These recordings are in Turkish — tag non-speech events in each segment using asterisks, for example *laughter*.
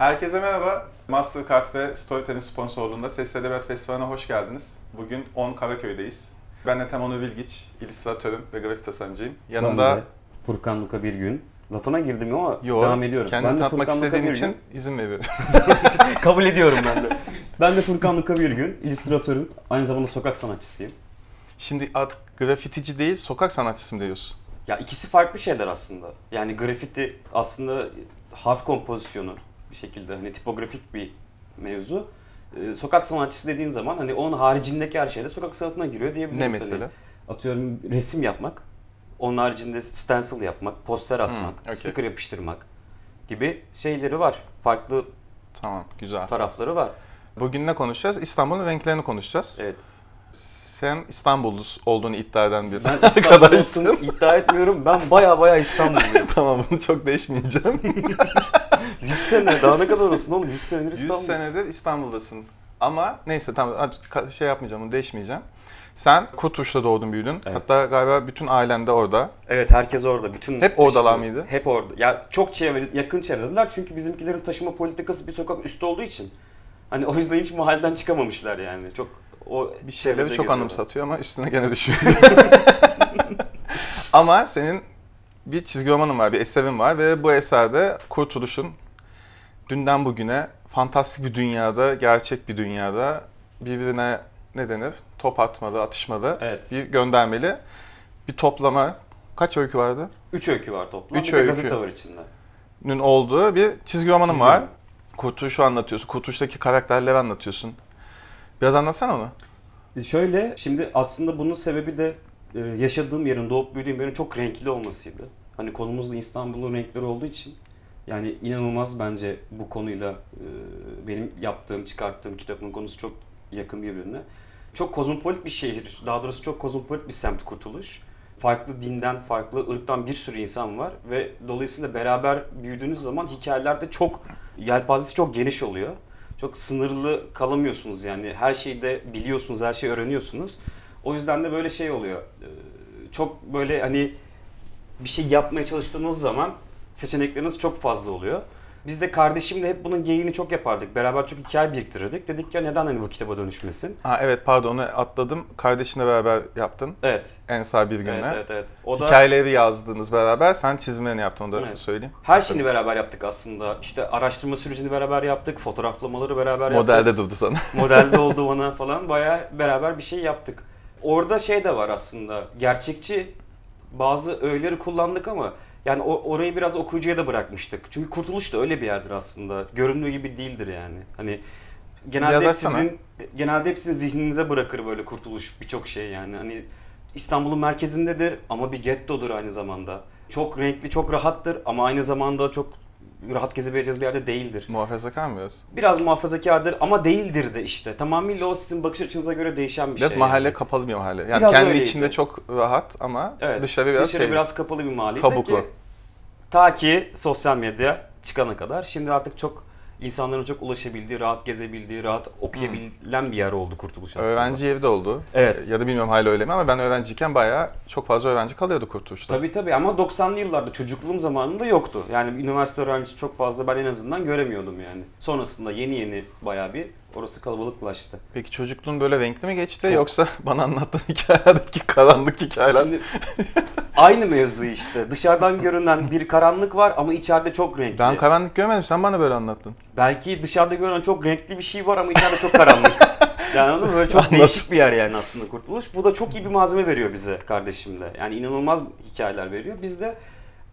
Herkese merhaba. Mastercard ve Storytel'in sponsorluğunda Sesli Edebiyat Festivali'ne hoş geldiniz. Bugün 10 Karaköy'deyiz. Ben Ethem Onur Bilgiç, illüstratörüm ve grafik tasarımcıyım. Yanımda... Ben de Furkan Luka bir gün. Lafına girdim ama Yo, devam ediyorum. Kendini ben de tatmak Furkan istediğin için izin veriyorum. *laughs* Kabul ediyorum ben de. Ben de Furkan Luka bir gün. illüstratörüm. Aynı zamanda sokak sanatçısıyım. Şimdi artık grafitici değil, sokak sanatçısı mı diyorsun? Ya ikisi farklı şeyler aslında. Yani grafiti aslında harf kompozisyonu bir şekilde hani tipografik bir mevzu. Ee, sokak sanatçısı dediğin zaman hani onun haricindeki her şey de sokak sanatına giriyor diyebiliriz. Ne Hani mesela? atıyorum resim yapmak, onun haricinde stencil yapmak, poster asmak, Hmm, okey. sticker yapıştırmak gibi şeyleri var. Farklı Tamam, güzel. tarafları var. Bugün ne konuşacağız? İstanbul'un renklerini konuşacağız. Evet. Sen İstanbullu olduğunu iddia eden bir Ben *laughs* olduğunu iddia etmiyorum. Ben baya baya İstanbulluyum. *laughs* tamam, bunu çok değişmeyeceğim. *laughs* 100 sene daha ne kadar olsun oğlum? 100 senedir 100 İstanbul. senedir İstanbul'dasın. Ama neyse tamam şey yapmayacağım, bunu değişmeyeceğim. Sen Kurtuluş'ta doğdun büyüdün. Evet. Hatta galiba bütün ailen de orada. Evet herkes orada. Bütün Hep oradalar eşim- mıydı? Hep orada. Ya çok çevre, yakın çevrediler çünkü bizimkilerin taşıma politikası bir sokak üstü olduğu için. Hani o yüzden hiç mahalleden çıkamamışlar yani. Çok o Bir şeyleri çok geziyorlar. anımsatıyor ama üstüne gene düşüyor. *laughs* ama senin bir çizgi romanın var, bir eserin var ve bu eserde Kurtuluş'un dünden bugüne fantastik bir dünyada, gerçek bir dünyada birbirine ne denir? Top atmalı, atışmalı, Evet. bir göndermeli bir toplama. Kaç öykü vardı? Üç öykü var toplam. Üç bir öykü. gazete var içinde. Nün olduğu bir çizgi romanın Çizgi var. Kurtuluş'u anlatıyorsun. Kurtuluş'taki karakterleri anlatıyorsun. Biraz anlatsana onu. E Şöyle şimdi aslında bunun sebebi de e, yaşadığım yerin, doğup büyüdüğüm yerin çok renkli olmasıydı. Hani konumuz da İstanbul'un renkleri olduğu için yani inanılmaz bence bu konuyla e, benim yaptığım, çıkarttığım kitabın konusu çok yakın birbirine. Çok kozmopolit bir şehir, daha doğrusu çok kozmopolit bir semt Kurtuluş. Farklı dinden, farklı ırktan bir sürü insan var ve dolayısıyla beraber büyüdüğünüz zaman hikayelerde çok, yelpazesi çok geniş oluyor. Çok sınırlı kalamıyorsunuz yani. Her şeyi de biliyorsunuz, her şeyi öğreniyorsunuz. O yüzden de böyle şey oluyor. Ee, Çok böyle hani bir şey yapmaya çalıştığınız zaman seçenekleriniz çok fazla oluyor. Biz de kardeşimle hep bunun geyiğini çok yapardık. Beraber çok hikaye biriktirirdik. Dedik ya neden hani bu kitaba dönüşmesin? Ha evet pardon onu atladım. Kardeşinle beraber yaptın. Evet. En sağ bir günle. Evet, evet, evet. O da Hikayeleri yazdınız beraber. Sen çizimlerini yaptın onu da Evet. söyleyeyim. her şeyini beraber yaptık aslında. İşte araştırma sürecini beraber yaptık. Fotoğraflamaları beraber yaptık. Modelde durdu sana. *laughs* modelde oldu bana falan bayağı beraber bir şey yaptık. Orada şey de var aslında gerçekçi bazı öğeleri kullandık ama yani o, orayı biraz okuyucuya da bırakmıştık. Çünkü Kurtuluş da öyle bir yerdir aslında. Göründüğü gibi değildir yani. Hani genelde hep sizin genelde hep sizin zihninize bırakır böyle Kurtuluş birçok şey yani. Hani İstanbul'un merkezindedir ama bir gettodur aynı zamanda. Çok renkli, çok rahattır ama aynı zamanda çok rahat gezebileceğiniz bir yerde değildir. Muhafazakar mı biraz? Biraz muhafazakardır ama değildir de işte. Tamamıyla o sizin bakış açınıza göre değişen bir Biraz şey. mahalle yani. kapalı bir mahalle. Yani Biraz kendi öyleydi. içinde çok rahat ama Evet. dışarı biraz Dışarı şey. biraz kapalı bir mahalleydi kabuklu. ki ta ki sosyal medya çıkana kadar. Şimdi artık çok insanların çok ulaşabildiği, rahat gezebildiği, rahat okuyabilen bir yer oldu Kurtuluş aslında. Öğrenci evi de oldu. Evet. Ya da bilmiyorum hala öyle mi ama ben öğrenciyken bayağı çok fazla öğrenci kalıyordu Kurtuluş'ta. Tabii tabii ama 90'lı yıllarda çocukluğum zamanında yoktu. Yani üniversite öğrencisi çok fazla ben en azından göremiyordum yani. Sonrasında yeni yeni bayağı bir orası kalabalıklaştı. Peki çocukluğun böyle renkli mi geçti Çok. yoksa *laughs* bana anlattığın hikayelerdeki karanlık hikayeler? Şimdi aynı mevzu işte. Dışarıdan görünen bir karanlık var ama içeride çok renkli. Ben karanlık görmedim sen bana böyle anlattın. Belki dışarıda görünen çok renkli bir şey var ama içeride çok karanlık. *laughs* yani anladın mı? Böyle çok Anladım. değişik bir yer yani aslında Kurtuluş. Bu da çok iyi bir malzeme veriyor bize kardeşimle. Yani inanılmaz hikayeler veriyor. Biz de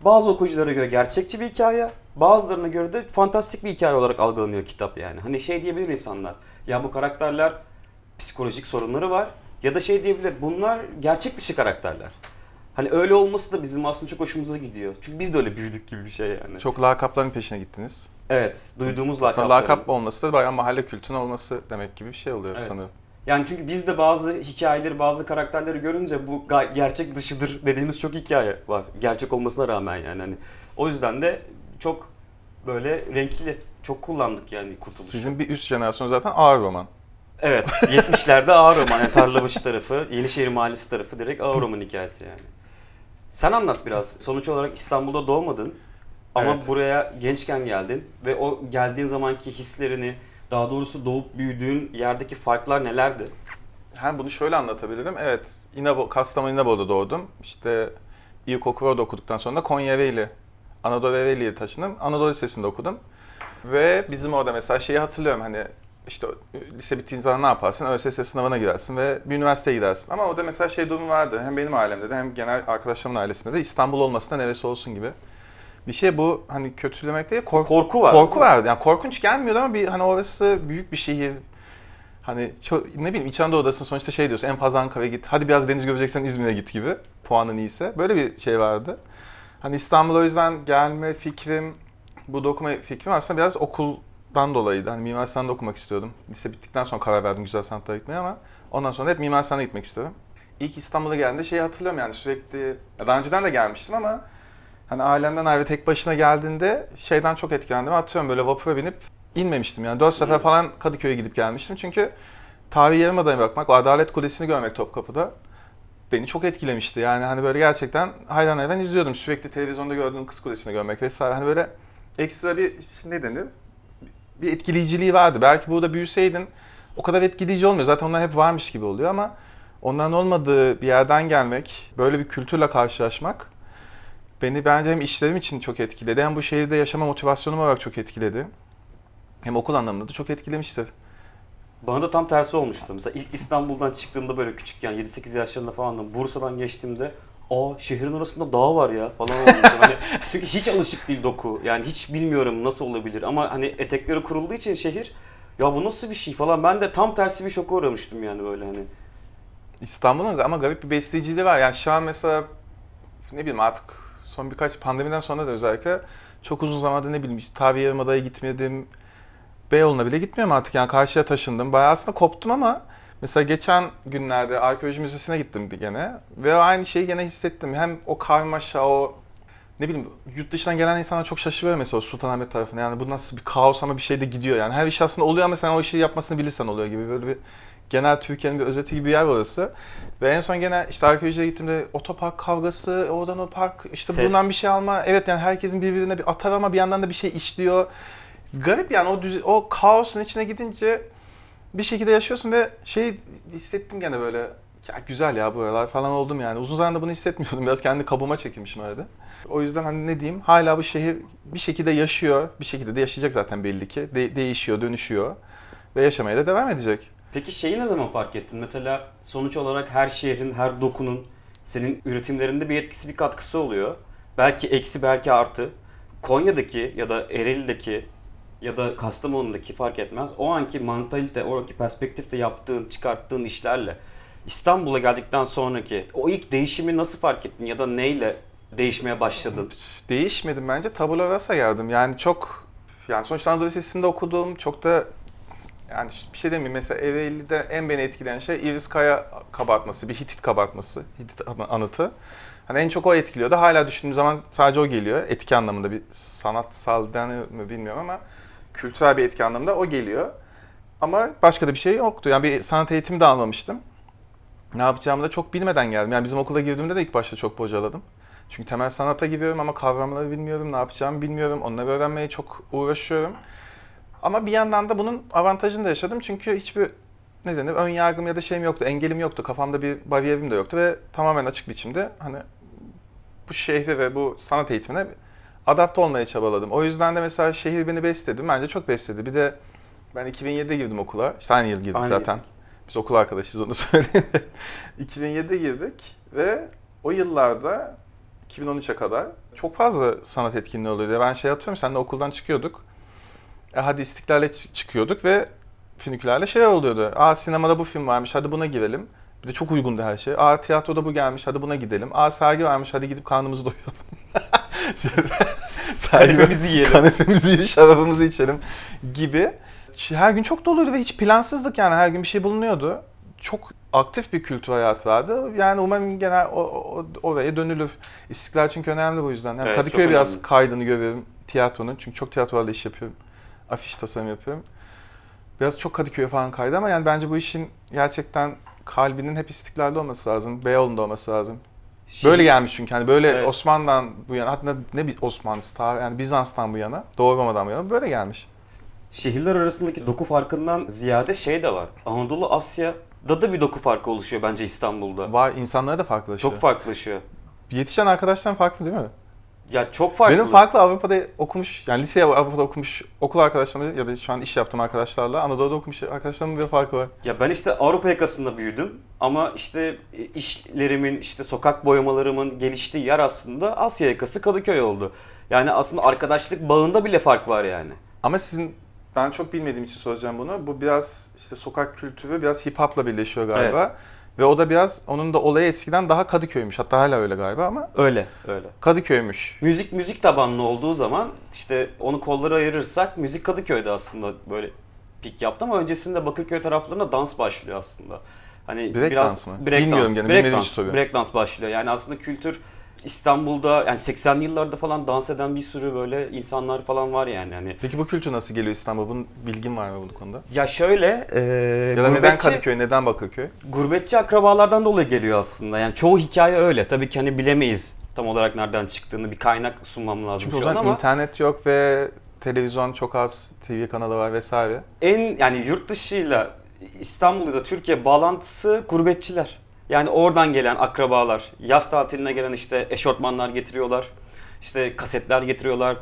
bazı okuyuculara göre gerçekçi bir hikaye, bazılarına göre de fantastik bir hikaye olarak algılanıyor kitap yani. Hani şey diyebilir insanlar, ya bu karakterler psikolojik sorunları var ya da şey diyebilir, bunlar gerçek dışı karakterler. Hani öyle olması da bizim aslında çok hoşumuza gidiyor. Çünkü biz de öyle büyüdük gibi bir şey yani. Çok lakapların peşine gittiniz. Evet, duyduğumuz Aslında lakapların. lakap olması da bayağı mahalle kültürünün olması demek gibi bir şey oluyor Evet. sanırım. Yani çünkü biz de bazı hikayeleri, bazı karakterleri görünce bu gerçek dışıdır dediğimiz çok hikaye var. Gerçek olmasına rağmen yani hani. O yüzden de çok böyle renkli, çok kullandık yani Kurtuluş. Sizin bir üst jenerasyon zaten ağır roman. Evet, *laughs* 70'lerde ağır roman, yani Tarlabaşı tarafı, Yenişehir Mahallesi tarafı direkt ağır roman hikayesi yani. Sen anlat biraz. Sonuç olarak İstanbul'da doğmadın Ama Evet. buraya gençken geldin ve o geldiğin zamanki hislerini, daha doğrusu doğup büyüdüğün yerdeki farklar nelerdi? Hem bunu şöyle anlatabilirim. Evet, İnebo, Kastamonu İnebolu'da doğdum. İşte ilkokulu orada okuduktan sonra Konya Ereğli, Anadolu Ereğli'ye taşındım. Anadolu Lisesi'nde okudum. Ve bizim orada mesela şeyi hatırlıyorum hani işte lise bittiğin zaman ne yaparsın? ÖSS sınavına girersin ve bir üniversiteye gidersin. Ama orada mesela şey durumu vardı. Hem benim ailemde de hem genel arkadaşlarımın ailesinde de İstanbul olmasına neresi olsun gibi. Bir şey bu hani kötülemek değil, korku, Korku var. korku vardı. Yani korkunç gelmiyordu ama bir hani orası büyük bir şehir. Hani çok, ne bileyim İç Anadolu'dasın sonuçta şey diyorsun en fazla Ankara'ya git. Hadi biraz deniz göreceksen İzmir'e git gibi. Puanın iyiyse. Böyle bir şey vardı. Hani İstanbul'a o yüzden gelme fikrim, bu dokuma fikrim aslında biraz okuldan dolayıydı. Hani Mimar Sinan'da okumak istiyordum. Lise bittikten sonra karar verdim güzel sanatlara gitmeye ama ondan sonra hep Mimar Sinan'a gitmek istedim. İlk İstanbul'a geldiğimde şeyi hatırlıyorum yani sürekli, daha önceden de gelmiştim ama hani ailemden ayrı tek başına geldiğinde şeyden çok etkilendim. Atıyorum böyle vapura binip inmemiştim yani. Dört sefer falan Kadıköy'e gidip gelmiştim. Çünkü tarihi Yarımada'ya bakmak, o Adalet Kulesi'ni görmek Topkapı'da beni çok etkilemişti. Yani hani böyle gerçekten hayran hayran izliyordum. Sürekli televizyonda gördüğüm Kız Kulesi'ni görmek vesaire. Hani böyle ekstra bir ne denir? Bir etkileyiciliği vardı. Belki burada büyüseydin o kadar etkileyici olmuyor. Zaten onlar hep varmış gibi oluyor ama onların olmadığı bir yerden gelmek, böyle bir kültürle karşılaşmak beni bence hem işlerim için çok etkiledi hem bu şehirde yaşama motivasyonum olarak çok etkiledi. Hem okul anlamında da çok etkilemiştir. Bana da tam tersi olmuştu. Mesela ilk İstanbul'dan çıktığımda böyle küçükken 7-8 yaşlarında falan da Bursa'dan geçtiğimde Aa şehrin arasında dağ var ya falan olmuştu. hani, *laughs* çünkü hiç alışık değil doku. Yani hiç bilmiyorum nasıl olabilir ama hani etekleri kurulduğu için şehir ya bu nasıl bir şey falan. Ben de tam tersi bir şoka uğramıştım yani böyle hani. İstanbul'un ama garip bir besleyiciliği var. Yani şu an mesela ne bileyim artık son birkaç pandemiden sonra da özellikle çok uzun zamandır ne bileyim işte Tabi Yarımada'ya gitmedim. Beyoğlu'na bile gitmiyorum artık yani karşıya taşındım. Bayağı aslında koptum ama mesela geçen günlerde arkeoloji müzesine gittim bir gene ve aynı şeyi gene hissettim. Hem o karmaşa, o ne bileyim yurt dışından gelen insanlar çok şaşırıyor mesela Sultanahmet tarafına. Yani bu nasıl bir kaos ama bir şey de gidiyor yani. Her iş aslında oluyor ama sen o işi yapmasını bilirsen oluyor gibi böyle bir genel Türkiye'nin bir özeti gibi bir yer orası. Ve en son gene işte arkeolojiye gittiğimde otopark kavgası, oradan o park, işte Ses. buradan bir şey alma. Evet yani herkesin birbirine bir atar ama bir yandan da bir şey işliyor. Garip yani o düz, o kaosun içine gidince bir şekilde yaşıyorsun ve şey hissettim gene böyle ya güzel ya buralar falan oldum yani. Uzun zamandır bunu hissetmiyordum. Biraz kendi kabuğuma çekilmişim öyle. O yüzden hani ne diyeyim hala bu şehir bir şekilde yaşıyor. Bir şekilde de yaşayacak zaten belli ki. De- değişiyor, dönüşüyor. Ve yaşamaya da devam edecek. Peki şeyi ne zaman fark ettin? Mesela sonuç olarak her şehrin, her dokunun senin üretimlerinde bir etkisi, bir katkısı oluyor. Belki eksi, belki artı. Konya'daki ya da Ereğli'deki ya da Kastamonu'daki fark etmez. O anki mantalite, o anki perspektifte yaptığın, çıkarttığın işlerle İstanbul'a geldikten sonraki o ilk değişimi nasıl fark ettin ya da neyle değişmeye başladın? Değişmedim bence. Tabula rasa geldim. Yani çok yani sonuçta Anadolu Lisesi'nde okudum. Çok da yani bir şey demeyeyim mesela Ereğli'de en beni etkileyen şey İris Kaya kabartması, bir Hitit kabartması, Hitit anı- anıtı. Hani en çok o etkiliyordu. Hala düşündüğüm zaman sadece o geliyor. Etki anlamında bir sanatsal mi bilmiyorum ama kültürel bir etki anlamında o geliyor. Ama başka da bir şey yoktu. Yani bir sanat eğitimi de almamıştım. Ne yapacağımı da çok bilmeden geldim. Yani bizim okula girdiğimde de ilk başta çok bocaladım. Çünkü temel sanata giriyorum ama kavramları bilmiyorum, ne yapacağımı bilmiyorum. Onları öğrenmeye çok uğraşıyorum. Ama bir yandan da bunun avantajını da yaşadım. Çünkü hiçbir ne denir, ön yargım ya da şeyim yoktu, engelim yoktu. Kafamda bir bariyerim de yoktu ve tamamen açık biçimde hani bu şehre ve bu sanat eğitimine adapte olmaya çabaladım. O yüzden de mesela şehir beni besledi. Bence çok besledi. Bir de ben 2007'de girdim okula. İşte aynı yıl girdik Aynı zaten. girdik. Biz okul arkadaşıyız onu *laughs* söyleyeyim. 2007'de girdik ve o yıllarda 2013'e kadar çok fazla sanat etkinliği oluyordu. Ben şey hatırlıyorum, seninle okuldan çıkıyorduk. E hadi İstiklal'e çıkıyorduk ve finikülerle şey oluyordu. Aa sinemada bu film varmış, hadi buna girelim. Bir de çok uygundu her şey. Aa tiyatroda bu gelmiş, hadi buna gidelim. Aa sergi varmış, hadi gidip karnımızı doyuralım. *laughs* sergi Kanepemizi yiyelim. Kanepemizi yiyelim, şarabımızı içelim gibi. Her gün çok doluydu ve hiç plansızlık yani her gün bir şey bulunuyordu. Çok aktif bir kültür hayatı vardı. Yani umarım genel o, o, oraya dönülür. İstiklal çünkü önemli bu yüzden. Hem Evet, Kadıköy'e çok biraz önemli. kaydını görüyorum tiyatronun. Çünkü çok tiyatrolarla iş yapıyorum. Afiş tasarım yapıyorum. Biraz çok Kadıköy'e falan kaydı ama yani bence bu işin gerçekten kalbinin hep istiklalde olması lazım. Beyoğlu'nda olması lazım. Şey- Böyle gelmiş çünkü hani böyle Evet. Osmanlı'dan bu yana hatta ne bir Osmanlısı ta yani Bizans'tan bu yana, Doğu Roma'dan bu yana böyle gelmiş. Şehirler arasındaki doku farkından ziyade şey de var. Anadolu Asya'da da bir doku farkı oluşuyor bence İstanbul'da. Var insanlara da farklılaşıyor. Çok farklılaşıyor. Yetişen arkadaşlarım farklı değil mi? Ya çok farklı. Benim farklı Avrupa'da okumuş, yani liseye Avrupa'da okumuş okul arkadaşlarım ya da şu an iş yaptığım arkadaşlarla Anadolu'da okumuş arkadaşlarımın bir farkı var. Ya ben işte Avrupa yakasında büyüdüm ama işte işlerimin, işte sokak boyamalarımın geliştiği yer aslında Asya yakası Kadıköy oldu. Yani aslında arkadaşlık bağında bile fark var yani. Ama sizin ben çok bilmediğim için soracağım bunu. Bu biraz işte sokak kültürü biraz hip hop'la birleşiyor galiba. Evet. Ve o da biraz onun da olayı eskiden daha Kadıköy'müş. Hatta hala öyle galiba ama Öyle, öyle. Kadıköy'müş. Müzik müzik tabanlı olduğu zaman işte onu kollara ayırırsak müzik Kadıköy'de aslında böyle pik yaptı ama öncesinde Bakırköy taraflarında dans başlıyor aslında. Hani Break biraz dans mı? break Bilmiyorum dans, gene, break bilmediğim dans, için soruyorum. break dans başlıyor. Yani aslında kültür İstanbul'da yani 80'li yıllarda falan dans eden bir sürü böyle insanlar falan var yani. Hani Peki bu kültür nasıl geliyor İstanbul'a? Bunun bilgin var mı bu konuda? ya şöyle e, Ya da neden gurbetçi, Kadıköy, neden Bakırköy? gurbetçi akrabalardan dolayı geliyor aslında. Yani çoğu hikaye öyle. Tabii ki hani bilemeyiz tam olarak nereden çıktığını. Bir kaynak sunmam lazım Çünkü o şu an zaman ama internet yok ve televizyon çok az, TV kanalı var vesaire. en yani yurt dışıyla İstanbul ya da Türkiye bağlantısı gurbetçiler. Yani oradan gelen akrabalar, yaz tatiline gelen işte eşortmanlar getiriyorlar. İşte kasetler getiriyorlar,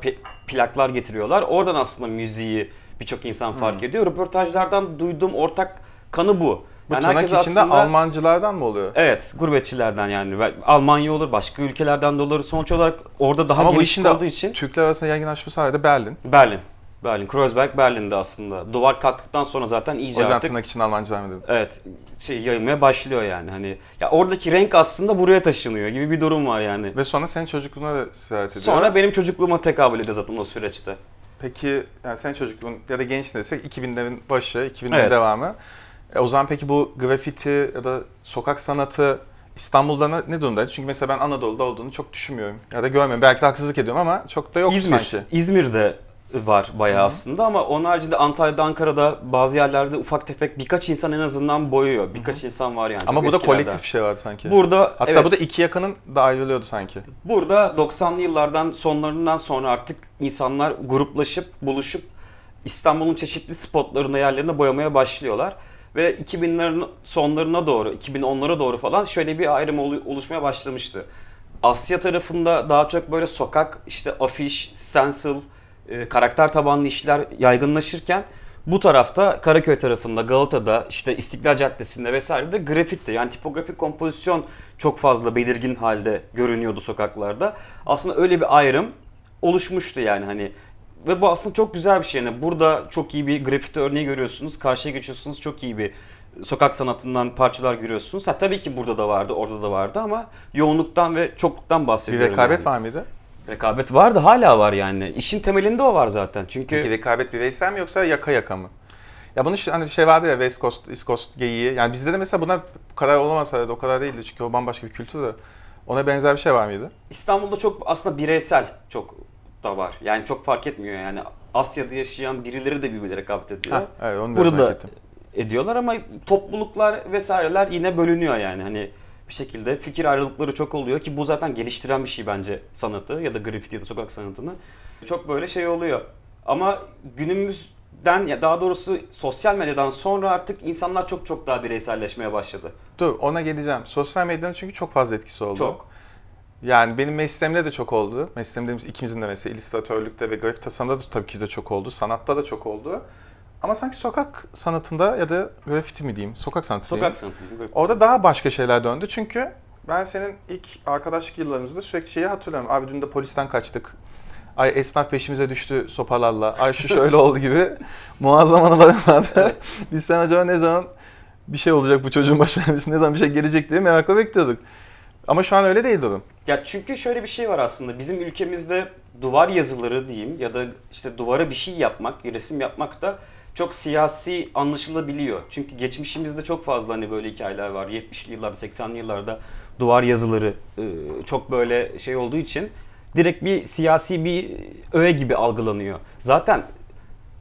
plaklar getiriyorlar. Oradan aslında müziği birçok insan fark ediyor. Röportajlardan duyduğum ortak kanı bu. Bu Yani tırnak içinde aslında- Almancılardan mı oluyor? Evet, gurbetçilerden yani. Almanya olur, başka ülkelerden de olur. Sonuç olarak orada daha Ama bu gelişik işin olduğu için Türkler arasında yaygınlaşması sayede Berlin. Berlin. Berlin, Kreuzberg Berlin'de aslında. Duvar kalktıktan sonra zaten O iyice yüzden artık tırnak için Almancılar mı dedim. Evet, şey yayılmaya başlıyor yani. Hani ya oradaki renk aslında buraya taşınıyor gibi bir durum var yani. Ve sonra senin çocukluğuna da sirayet ediyor. Sonra benim çocukluğuma tekabül ediyor zaten o süreçte. Peki yani senin çocukluğun ya da gençliğin desek 2000'lerin başı, 2000'lerin Evet. devamı. E, o zaman peki bu grafiti ya da sokak sanatı İstanbul'da ne, ne durumdaydı? Çünkü mesela ben Anadolu'da olduğunu çok düşünmüyorum. Ya da görmüyorum. Belki de haksızlık ediyorum ama çok da yok İzmir, sanki. İzmir'de var bayağı Hı. aslında ama onun haricinde Antalya'da, Ankara'da bazı yerlerde ufak tefek birkaç insan en azından boyuyor. Birkaç insan var yani. Ama burada eskilerden. kolektif bir şey vardı sanki. Burada Hatta evet, bu da iki yakanın da ayrılıyordu sanki. Burada 90'lı yıllardan sonlarından sonra artık insanlar gruplaşıp, buluşup İstanbul'un çeşitli spotlarında yerlerine boyamaya başlıyorlar. Ve 2000'lerin sonlarına doğru, 2010'lara doğru falan şöyle bir ayrım olu- oluşmaya başlamıştı. Asya tarafında daha çok böyle sokak, işte afiş, stencil, e, karakter tabanlı işler yaygınlaşırken bu tarafta Karaköy tarafında, Galata'da, işte İstiklal Caddesi'nde vesairede grafiti yani tipografik kompozisyon çok fazla belirgin halde görünüyordu sokaklarda. Aslında öyle bir ayrım oluşmuştu yani hani ve bu aslında çok güzel bir şey. Yani burada çok iyi bir grafiti örneği görüyorsunuz. Karşıya geçiyorsunuz çok iyi bir sokak sanatından parçalar görüyorsunuz. Ha, tabii ki burada da vardı, orada da vardı ama yoğunluktan ve çokluktan Bir bahsediyorum. rekabet yani. var mıydı? Rekabet vardı, hala var yani. İşin temelinde o var zaten. Çünkü Peki rekabet bireysel mi yoksa yaka yaka mı? Ya işte hani şey vardı ya West Coast, East Coast geyiği. Yani bizde de mesela buna bu kadar olamasa da o kadar değildi çünkü o bambaşka bir kültür de. Ona benzer bir şey var mıydı? İstanbul'da çok aslında bireysel çok da var. Yani çok fark etmiyor yani. Asya'da yaşayan birileri de birbirine rekabet ediyor. Ha, evet onu Burada ediyorlar ama topluluklar vesaireler yine bölünüyor yani. Hani bir şekilde fikir ayrılıkları çok oluyor ki bu zaten geliştiren bir şey bence sanatı ya da grafiti ya da sokak sanatını. Çok böyle şey oluyor. Ama günümüzden ya daha doğrusu sosyal medyadan sonra artık insanlar çok çok daha bireyselleşmeye başladı. Dur ona geleceğim. Sosyal medyanın çünkü çok fazla etkisi oldu. Çok. Yani benim mesleğimde de çok oldu. Mesleğimde ikimizin de mesela illüstratörlükte ve grafik tasarımda da tabii ki de çok oldu. Sanatta da çok oldu. Ama sanki sokak sanatında ya da grafiti mi diyeyim, sokak sanatı diyeyim. Sokak sanatı. Orada daha başka şeyler döndü. Çünkü ben senin ilk arkadaşlık yıllarımızda sürekli şeyi hatırlıyorum. Abi dün de polisten kaçtık. Ay esnaf peşimize düştü sopalarla. Ay şu şöyle oldu gibi. *laughs* Muazzam anılarım vardı. *laughs* Biz sen acaba ne zaman bir şey olacak bu çocuğun başına, ne zaman bir şey gelecek diye merakla bekliyorduk. Ama şu an öyle değil durum. Ya çünkü şöyle bir şey var aslında. Bizim ülkemizde duvar yazıları diyeyim ya da işte duvara bir şey yapmak, resim yapmak da çok siyasi anlaşılabiliyor. Çünkü geçmişimizde çok fazla hani böyle hikayeler var. 70'li yıllarda, 80'li yıllarda duvar yazıları e, çok böyle şey olduğu için direkt bir siyasi bir öğe gibi algılanıyor. Zaten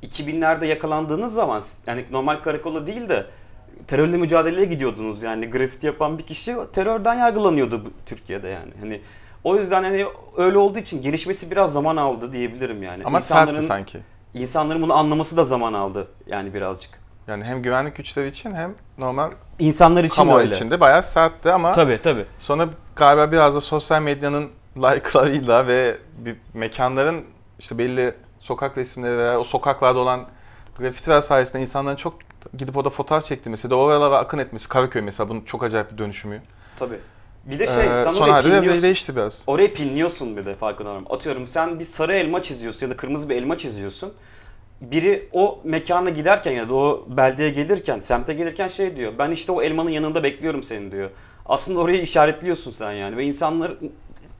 2000'lerde yakalandığınız zaman yani normal karakola değil de terörle mücadeleye gidiyordunuz yani grafiti yapan bir kişi terörden yargılanıyordu Türkiye'de yani. Hani o yüzden hani öyle olduğu için gelişmesi biraz zaman aldı diyebilirim yani. Ama insanların sertti sanki. İnsanların bunu anlaması da zaman aldı yani birazcık. Yani hem güvenlik güçleri için hem normal İnsanlar için kamuoyu öyle. için de bayağı sertti ama Tabii tabii. sonra galiba biraz da sosyal medyanın *laughs* like'larıyla ve bir mekanların işte belli sokak resimleri veya o sokaklarda olan grafitiler sayesinde insanların çok gidip orada fotoğraf çektirmesi de oralara akın etmesi. Karaköy mesela bunun çok acayip bir dönüşümü. Tabii. Bir de şey Ee, sen son oraya halde pinliyorsun. değişti biraz. Orayı pinliyorsun bir de farkında varım. Atıyorum sen bir sarı elma çiziyorsun ya da kırmızı bir elma çiziyorsun. Biri o mekana giderken ya da o beldeye gelirken, semte gelirken şey diyor. Ben işte o elmanın yanında bekliyorum seni diyor. Aslında orayı işaretliyorsun sen yani ve insanlar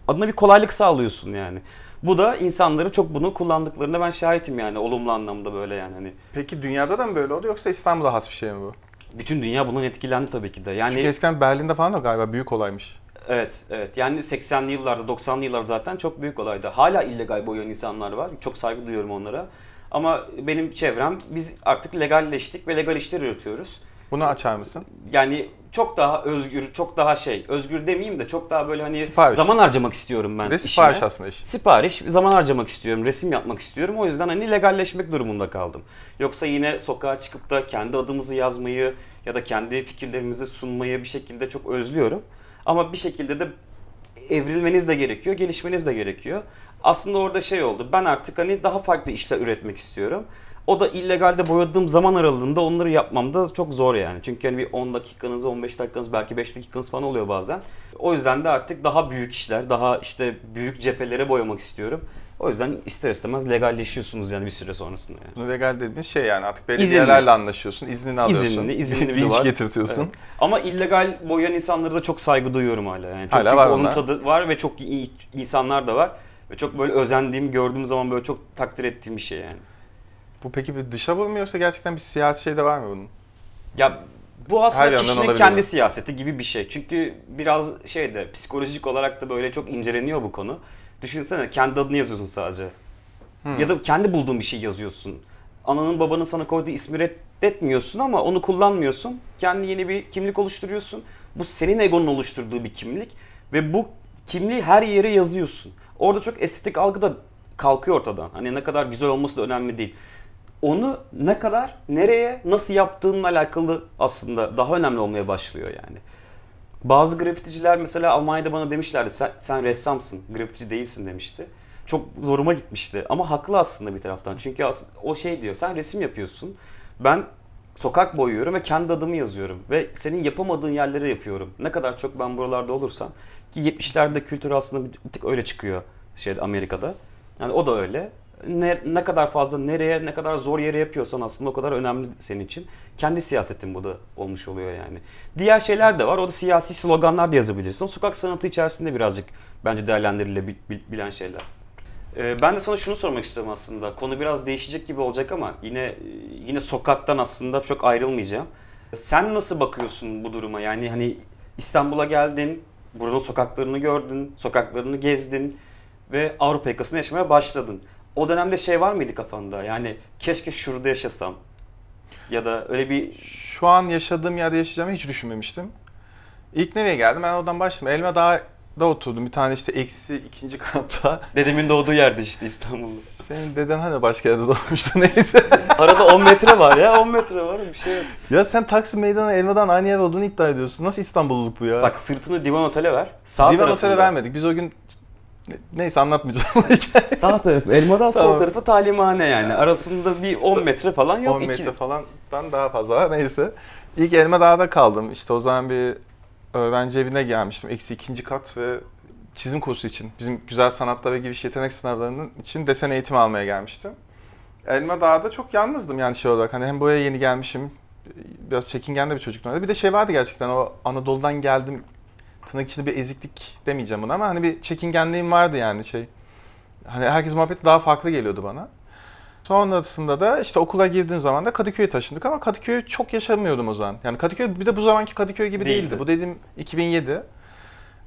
adına bir kolaylık sağlıyorsun yani. Bu da insanları çok bunu kullandıklarına ben şahitim yani olumlu anlamda böyle yani hani. Peki dünyada da mı böyle oldu yoksa İstanbul'a has bir şey mi bu? Bütün dünya bundan etkilendi tabii ki de. Yani Çünkü eskiden Berlin'de falan da galiba büyük olaymış. Evet, evet. Yani 80'li yıllarda, 90'lı yıllarda zaten çok büyük olaydı. Hala illegal boyayan insanlar var. Çok saygı duyuyorum onlara. Ama benim çevrem, biz artık legalleştik ve legal işler üretiyoruz. Bunu açar mısın? Yani çok daha özgür, çok daha şey, özgür demeyeyim de çok daha böyle hani Sipariş. zaman harcamak istiyorum ben Bir de işime. sipariş aslında iş. Sipariş, zaman harcamak istiyorum, resim yapmak istiyorum. O yüzden hani legalleşmek durumunda kaldım. Yoksa yine sokağa çıkıp da kendi adımızı yazmayı ya da kendi fikirlerimizi sunmayı bir şekilde çok özlüyorum. Ama bir şekilde de evrilmeniz de gerekiyor, gelişmeniz de gerekiyor. Aslında orada şey oldu. Ben artık hani daha farklı işler üretmek istiyorum. O da illegalde boyadığım zaman aralığında onları yapmam da çok zor yani. Çünkü hani bir 10 dakikanız, 15 dakikanız, belki 5 dakikanız falan oluyor bazen. O yüzden de artık daha büyük işler, daha işte büyük cephelere boyamak istiyorum. O yüzden ister istemez legalleşiyorsunuz yani bir süre sonrasında yani. Bunu legal dediğimiz şey yani artık belediyelerle anlaşıyorsun, iznini alıyorsun. İzinli, izinli vinç duvar. getirtiyorsun. Evet. Ama illegal boyayan insanlara da çok saygı duyuyorum hala. Yani çok Hala çünkü var onun onlar. tadı var ve çok iyi insanlar da var. Ve çok böyle özendiğim, gördüğüm zaman böyle çok takdir ettiğim bir şey yani. Bu peki bir dışa vurmu yoksa gerçekten bir siyasi şey de var mı bunun? Ya bu Her aslında yandan kişinin olabilir kendi mi? siyaseti gibi bir şey. Çünkü biraz şey de psikolojik olarak da böyle çok inceleniyor bu konu. Düşünsene kendi adını yazıyorsun sadece. Hmm. Ya da kendi bulduğun bir şey yazıyorsun. Ananın babanın sana koyduğu ismi reddetmiyorsun ama onu kullanmıyorsun. Kendi yeni bir kimlik oluşturuyorsun. Bu senin egonun oluşturduğu bir kimlik. Ve bu kimliği her yere yazıyorsun. Orada çok estetik algı da kalkıyor ortadan. Hani ne kadar güzel olması da önemli değil. Onu ne kadar, nereye, nasıl yaptığınla alakalı aslında daha önemli olmaya başlıyor yani. Bazı grafiticiler mesela Almanya'da bana demişlerdi sen, sen ressamsın, grafitici değilsin demişti. Çok zoruma gitmişti ama haklı aslında bir taraftan. Çünkü o şey diyor sen resim yapıyorsun. Ben sokak boyuyorum ve kendi adımı yazıyorum. Ve senin yapamadığın yerlere yapıyorum. Ne kadar çok ben buralarda olursam. Ki 70'lerde kültür aslında bir tık öyle çıkıyor şeyde Amerika'da. Yani o da öyle. Ne, ne kadar fazla nereye, ne kadar zor yere yapıyorsan aslında o kadar önemli senin için. Kendi siyasetin bu da olmuş oluyor yani. Diğer şeyler de var. O da siyasi sloganlar da yazabilirsin. Sokak sanatı içerisinde birazcık bence değerlendirilebilen şeyler. Ee, Ben de sana şunu sormak istiyorum aslında. Konu biraz değişecek gibi olacak ama yine yine sokaktan aslında çok ayrılmayacağım. Sen nasıl bakıyorsun bu duruma? Yani hani İstanbul'a geldin, buranın sokaklarını gördün, sokaklarını gezdin ve Avrupa yakasında yaşamaya başladın. O dönemde şey var mıydı kafanda? Yani keşke şurada yaşasam. Ya da öyle bir Şu an yaşadığım yerde yaşayacağımı hiç düşünmemiştim. İlk nereye geldim? Ben oradan başladım. Elma Dağ'da oturdum. Bir tane işte eksi ikinci katta. *laughs* dedemin doğduğu yerde işte İstanbul'da. Senin deden hani başka yerde doğmuştu *laughs* neyse. Arada 10 metre var ya 10 metre var bir şey yok. ya sen Taksim Meydanı Elma'dan aynı yer olduğunu iddia ediyorsun. Nasıl İstanbulluluk bu ya? Bak sırtını divan otele ver. Sağ Divan. Otel'e vermedik. Biz o gün neyse anlatmayacağım. Sağ tarafı elmadan sol Tamam. tarafı talimhane yani. Arasında bir 10 metre falan yok. 10 iki. metre falandan daha fazla var neyse. İlk Elma Dağ'da kaldım. İşte o zaman bir öğrenci evine gelmiştim. Eksi ikinci kat ve çizim kursu için. Bizim güzel sanatlar ve giriş yetenek sınavlarının için desen eğitimi almaya gelmiştim. Elma Dağ'da çok yalnızdım yani şey olarak. Hani hem buraya yeni gelmişim. Biraz çekingen de bir çocuktum. Bir de şey vardı gerçekten o Anadolu'dan geldim. Tırnak içinde bir eziklik demeyeceğim buna ama hani bir çekingenliğim vardı yani şey. Hani herkes muhabbeti daha farklı geliyordu bana. Sonrasında da işte okula girdiğim zaman da Kadıköy'e taşındık ama Kadıköy'ü çok yaşamıyordum o zaman. Yani Kadıköy bir de bu zamanki Kadıköy gibi değildi. Değildi. Bu dediğim 2007.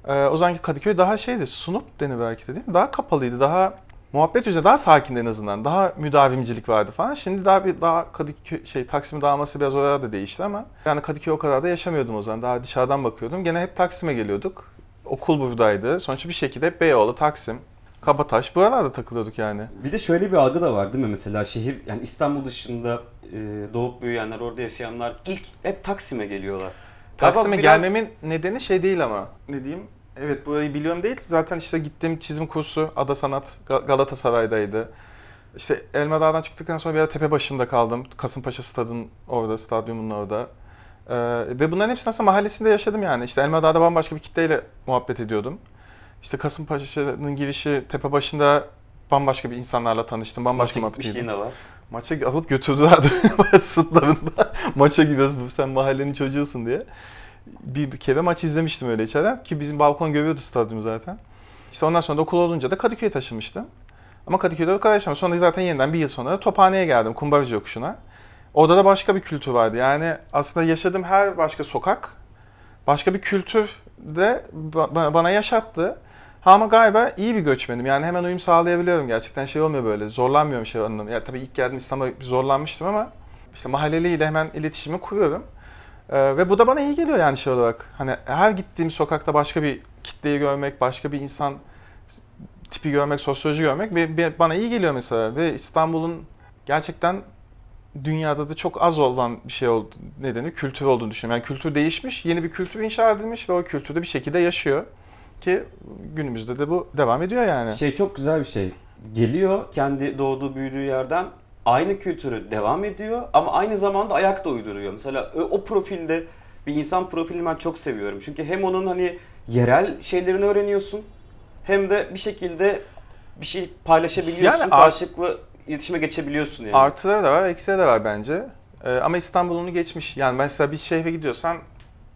Ee, o zamanki Kadıköy daha şeydi, sunup denir belki de değil mi? Daha kapalıydı, daha muhabbet üzere daha sakindi en azından. Daha müdavimcilik vardı falan. Şimdi daha bir daha Kadıköy şey Taksim dağılması biraz oraya da değişti ama yani Kadıköy o kadar da yaşamıyordum o zaman. Daha dışarıdan bakıyordum. Gene hep Taksim'e geliyorduk. Okul buradaydı. Sonuçta bir şekilde hep Beyoğlu, Taksim, Kabataş buralarda takılıyorduk yani. Bir de şöyle bir algı da var değil mi? Mesela şehir yani İstanbul dışında e, doğup büyüyenler, orada yaşayanlar ilk hep Taksim'e geliyorlar. Taksim'e biraz- gelmemin nedeni şey değil ama. Ne diyeyim? Evet burayı biliyorum değil. Zaten işte gittiğim çizim kursu Ada Sanat Ga- Galatasaray'daydı. İşte Elmadağ'dan çıktıktan sonra bir ara Tepebaşı'nda kaldım. Kasımpaşa stadın orada, stadyumun orada. Ee, ve bunların hepsini aslında mahallesinde yaşadım yani. İşte Elmadağ'da bambaşka bir kitleyle muhabbet ediyordum. İşte Kasımpaşa'nın girişi Tepebaşı'nda bambaşka bir insanlarla tanıştım. Bambaşka Maça gitmişliğin de var. Maça alıp götürdülerdi *laughs* sırtlarında. Maça gidiyoruz sen mahallenin çocuğusun diye. Bir, kere maç izlemiştim öyle içeriden ki bizim balkon görüyordu stadyumu zaten. İşte ondan sonra da okul olunca da Kadıköy'e taşınmıştım. Ama Kadıköy'de kadar yaşamadım. Sonra zaten yeniden bir yıl sonra Tophane'ye geldim Kumbaracı Yokuşu'na. Orada da başka bir kültür vardı. Yani aslında yaşadığım her başka sokak başka bir kültür de ba- ba- bana yaşattı. Ama galiba iyi bir göçmenim. Yani hemen uyum sağlayabiliyorum gerçekten. Şey olmuyor böyle. Zorlanmıyorum şey anlamda. Ya tabii ilk geldiğim İstanbul'a zorlanmıştım ama işte mahalleliyle hemen iletişimi kuruyorum. Ee, ve bu da bana iyi geliyor yani şey olarak. Hani her gittiğim sokakta başka bir kitleyi görmek, başka bir insan tipi görmek, sosyoloji görmek ve ve bana iyi geliyor mesela. Ve İstanbul'un gerçekten dünyada da çok az olan bir şey oldu nedeni kültür olduğunu düşünüyorum. Yani kültür değişmiş, yeni bir kültür inşa edilmiş ve o kültürde bir şekilde yaşıyor. Ki günümüzde de bu devam ediyor yani. Şey çok güzel bir şey. Geliyor kendi doğduğu büyüdüğü yerden aynı kültürü devam ediyor ama aynı zamanda ayak da uyduruyor. Mesela o, o profilde bir insan profilini ben çok seviyorum. Çünkü hem onun hani yerel şeylerini öğreniyorsun hem de bir şekilde bir şey paylaşabiliyorsun. Yani ar- karşılıklı iletişime geçebiliyorsun yani. Artıları da var, eksileri de var bence. Ee, ama İstanbul onu geçmiş. Yani mesela bir şehre gidiyorsan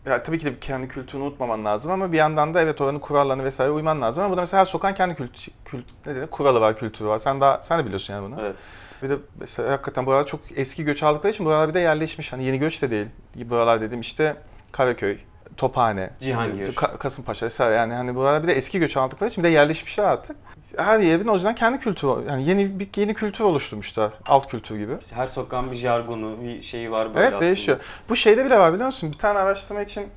ya tabii ki de kendi kültürünü unutmaman lazım ama bir yandan da evet oranın kurallarına vesaire uyman lazım. Ama burada mesela her sokağın kendi kült, kült, ne denir, kuralı var, kültürü var. Sen daha sen de biliyorsun yani bunu. Evet. Bir de mesela hakikaten buralar çok eski göç aldıkları için buralar bir de yerleşmiş. Hani yeni göç de değil. Buralar dedim işte Karaköy, Tophane, Cihangir. Ka- Kasımpaşa vesaire yani hani buralar bir de eski göç aldıkları için bir de yerleşmişler artık. Her yerin o yüzden kendi kültürü yani yeni bir yeni kültür oluşturmuşlar. Alt kültür gibi. Her sokağın bir jargonu, bir şeyi var böyle Evet aslında. değişiyor. Bu şeyde bile var biliyor musun? Bir tane araştırma için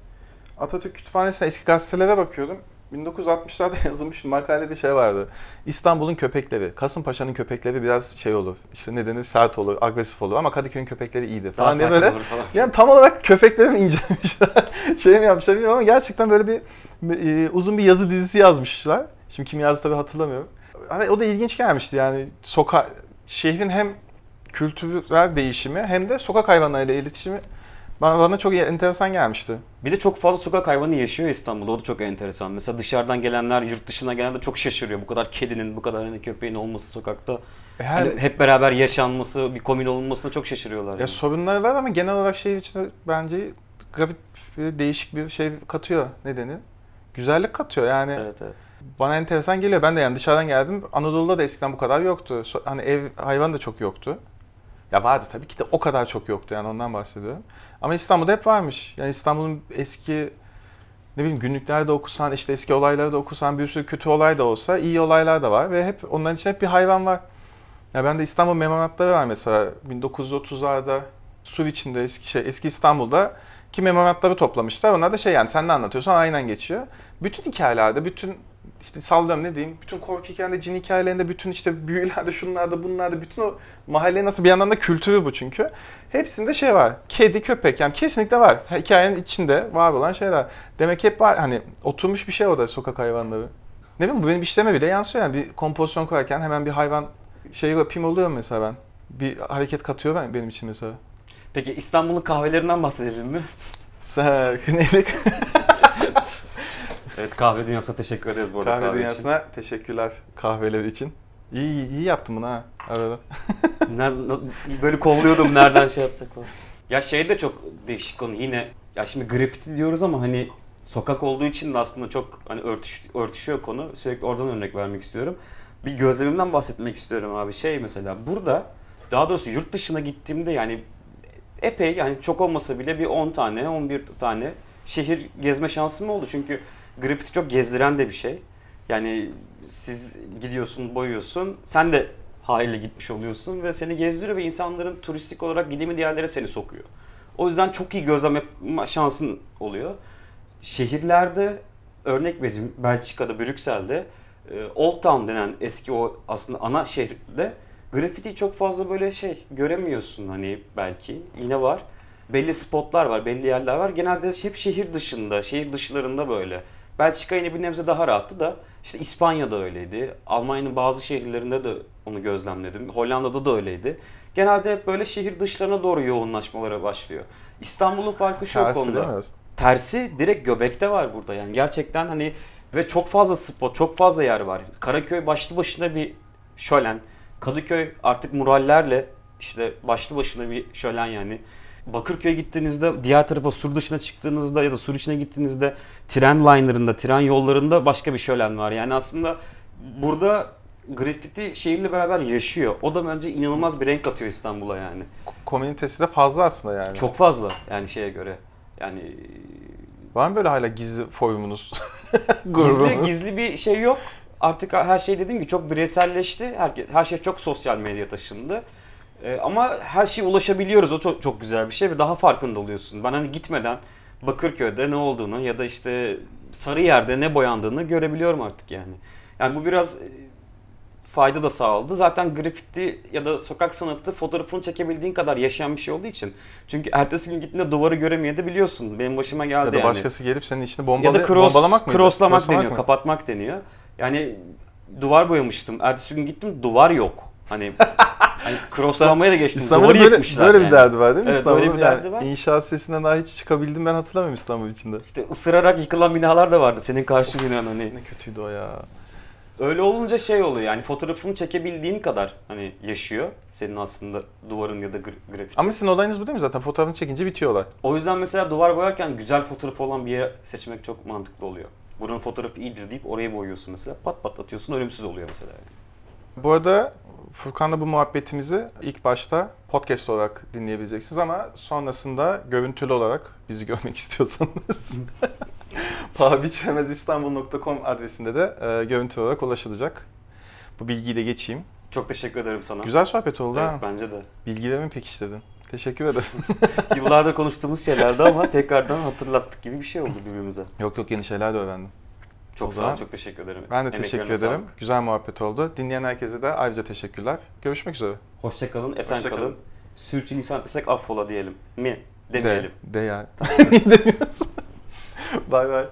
Atatürk Kütüphanesi'ne eski gazetelere bakıyordum. 1960'larda *laughs* yazılmış bir makalede şey vardı. İstanbul'un köpekleri, Kasımpaşa'nın köpekleri biraz şey olur. İşte nedeni sert olur, agresif olur ama Kadıköy'ün köpekleri Daha falan diye böyle. falan. Yani tam olarak köpekleri mi incelemişler, *laughs* şey mi yapmışlar bilmiyorum ama gerçekten böyle bir e, uzun bir yazı dizisi yazmışlar. Şimdi kim yazdı tabii hatırlamıyorum. Hani o da ilginç gelmişti yani soka şehrin hem kültürel değişimi hem de sokak hayvanlarıyla iletişimi bana, bana çok enteresan gelmişti. Bir de çok fazla sokak hayvanı yaşıyor İstanbul'da. O da çok enteresan. Mesela dışarıdan gelenler, yurt dışına gelenler çok şaşırıyor. Bu kadar kedinin, bu kadar hani köpeğin olması sokakta. E, Her, Hani hep beraber yaşanması, bir komün olunmasına çok şaşırıyorlar. ya yani. sorunları var ama genel olarak şehir içinde bence garip bir değişik bir şey katıyor nedeni. Güzellik katıyor yani. Evet evet. Bana enteresan geliyor. Ben de yani dışarıdan geldim. Anadolu'da da eskiden bu kadar yoktu. Hani ev hayvan da çok yoktu. Ya vardı tabii ki de o kadar çok yoktu yani ondan bahsediyorum. Ama İstanbul'da hep varmış. Yani İstanbul'un eski ne bileyim günlüklerde okusan, işte eski olayları da okusan bir sürü kötü olay da olsa iyi olaylar da var ve hep onların için hep bir hayvan var. Ya ben de İstanbul memoratları var mesela 1930'larda Sur içinde eski şey eski İstanbul'da ki memoratları toplamışlar. Onlar da şey yani sen ne anlatıyorsan aynen geçiyor. Bütün hikayelerde, bütün işte sallıyorum ne diyeyim, bütün korku hikayelerinde, cin hikayelerinde, bütün işte büyülerde, şunlarda, bunlarda, bütün o mahallenin nasıl bir yandan da kültürü bu çünkü. Hepsinde şey var. Kedi, köpek yani kesinlikle var. Hikayenin içinde var olan şeyler. Demek ki hep var hani oturmuş bir şey o da sokak hayvanları. Ne bileyim bu benim işleme bile yansıyor yani bir kompozisyon kurarken hemen bir hayvan şey yapayım oluyor mesela ben. Bir hareket katıyor ben benim için mesela. Peki İstanbul'un kahvelerinden bahsedelim mi? Sen? *laughs* Evet kahve dünyasına teşekkür ederiz bu arada kahve, Kahve için. dünyasına teşekkürler kahveleri için. İyi, iyi, yaptım bunu ha arada. *laughs* Ne- nasıl- böyle kolluyordum nereden şey yapsak falan. *laughs* Ya şey de çok değişik konu yine. Ya şimdi grafiti diyoruz ama hani sokak olduğu için de aslında çok hani örtüş, örtüşüyor konu. Sürekli oradan örnek vermek istiyorum. Bir gözlemimden bahsetmek istiyorum abi. Şey mesela burada daha doğrusu yurt dışına gittiğimde yani epey yani çok olmasa bile bir 10 tane 11 tane şehir gezme şansım oldu. Çünkü grafiti çok gezdiren de bir şey. Yani siz gidiyorsun, boyuyorsun. Sen de haliyle gitmiş oluyorsun ve seni gezdiriyor ve insanların turistik olarak gidemediği yerlere seni sokuyor. O yüzden çok iyi gözlem yapma şansın oluyor. Şehirlerde örnek vereyim Belçika'da, Brüksel'de e, Old Town denen eski o aslında ana şehirde grafiti çok fazla böyle şey göremiyorsun hani belki yine var. Belli spotlar var, belli yerler var. Genelde hep şehir dışında, şehir dışlarında böyle. Belçika yine bir nebze daha rahattı da işte İspanya'da öyleydi. Almanya'nın bazı şehirlerinde de onu gözlemledim. Hollanda'da da öyleydi. Genelde hep böyle şehir dışlarına doğru yoğunlaşmalara başlıyor. İstanbul'un farkı şu Tersi konuda. Tersi direkt göbekte var burada yani gerçekten hani ve çok fazla spot, çok fazla yer var. Karaköy başlı başına bir şölen. Kadıköy artık murallerle işte başlı başına bir şölen yani. Bakırköy'e gittiğinizde diğer tarafa sur dışına çıktığınızda ya da sur içine gittiğinizde tren liner'ında, tren yollarında başka bir şölen var. Yani aslında burada grafiti şehirle beraber yaşıyor. O da bence inanılmaz bir renk katıyor İstanbul'a yani. Komünitesi de fazla aslında yani. Çok fazla yani şeye göre. Yani Var mı böyle hala gizli forumunuz? *laughs* Gizli, gizli bir şey yok. Artık her şey dediğim gibi çok bireyselleşti. Herkes, her şey çok sosyal medya taşındı. Ee, ama her şeye ulaşabiliyoruz. O çok çok güzel bir şey ve daha farkında oluyorsun. Ben hani gitmeden Bakırköy'de ne olduğunu ya da işte Sarıyer'de ne boyandığını görebiliyorum artık yani. Yani bu biraz e, fayda da sağladı. Zaten grafiti ya da sokak sanatı fotoğrafını çekebildiğin kadar yaşayan bir şey olduğu için. Çünkü ertesi gün gittiğinde duvarı göremeye de biliyorsun. Benim başıma geldi ya da yani. başkası gelip senin içini Ya bombalı, da cross, bombalamak mıydı? crosslamak Crosslamak deniyor, mı? kapatmak deniyor. Yani duvar boyamıştım. Ertesi gün gittim duvar yok. Hani, *laughs* hani crosslamaya da geçtim. İstanbul'da böyle, böyle yani. bir derdi var değil mi Evet, İstanbul'un? böyle bir derdi var. İnşaat sesinden daha hiç çıkabildim ben hatırlamıyorum İstanbul içinde. İşte ısırarak yıkılan binalar da vardı. Senin karşı binan hani. Ne kötüydü o ya. Öyle olunca şey oluyor yani fotoğrafını çekebildiğin kadar hani yaşıyor. Senin aslında duvarın ya da gra- grafiti. Ama sizin olayınız bu değil mi zaten? Fotoğrafını çekince bitiyor olay. O yüzden mesela duvar boyarken güzel fotoğrafı olan bir yere seçmek çok mantıklı oluyor. Buranın fotoğrafı iyidir deyip oraya boyuyorsun mesela. Pat pat atıyorsun ölümsüz oluyor mesela. Yani. Bu arada Furkan'la bu muhabbetimizi ilk başta podcast olarak dinleyebileceksiniz ama sonrasında görüntülü olarak bizi *laughs* görmek istiyorsanız *laughs* pahabiçemezistanbul.com adresinde de e, görüntülü olarak ulaşılacak. Bu bilgiyi de geçeyim. Çok teşekkür ederim sana. Güzel sohbet oldu Evet, ha. bence de. Bilgilerimi pekiştirdin. Teşekkür ederim. *laughs* Yıllarda konuştuğumuz şeylerdi ama tekrardan hatırlattık gibi bir şey oldu birbirimize. yok yok yeni şeyler de öğrendim. Çok O sağ ol, çok teşekkür ederim. Ben de teşekkür ederim. sağlık. Güzel muhabbet oldu. Dinleyen herkese de ayrıca teşekkürler. Görüşmek üzere. Hoşça kalın, esen Hoşça kalın. kalın. Sürçülisan etsek affola diyelim mi? Demeyelim. De, de ya. *laughs* Demiyoruz. Bay bay.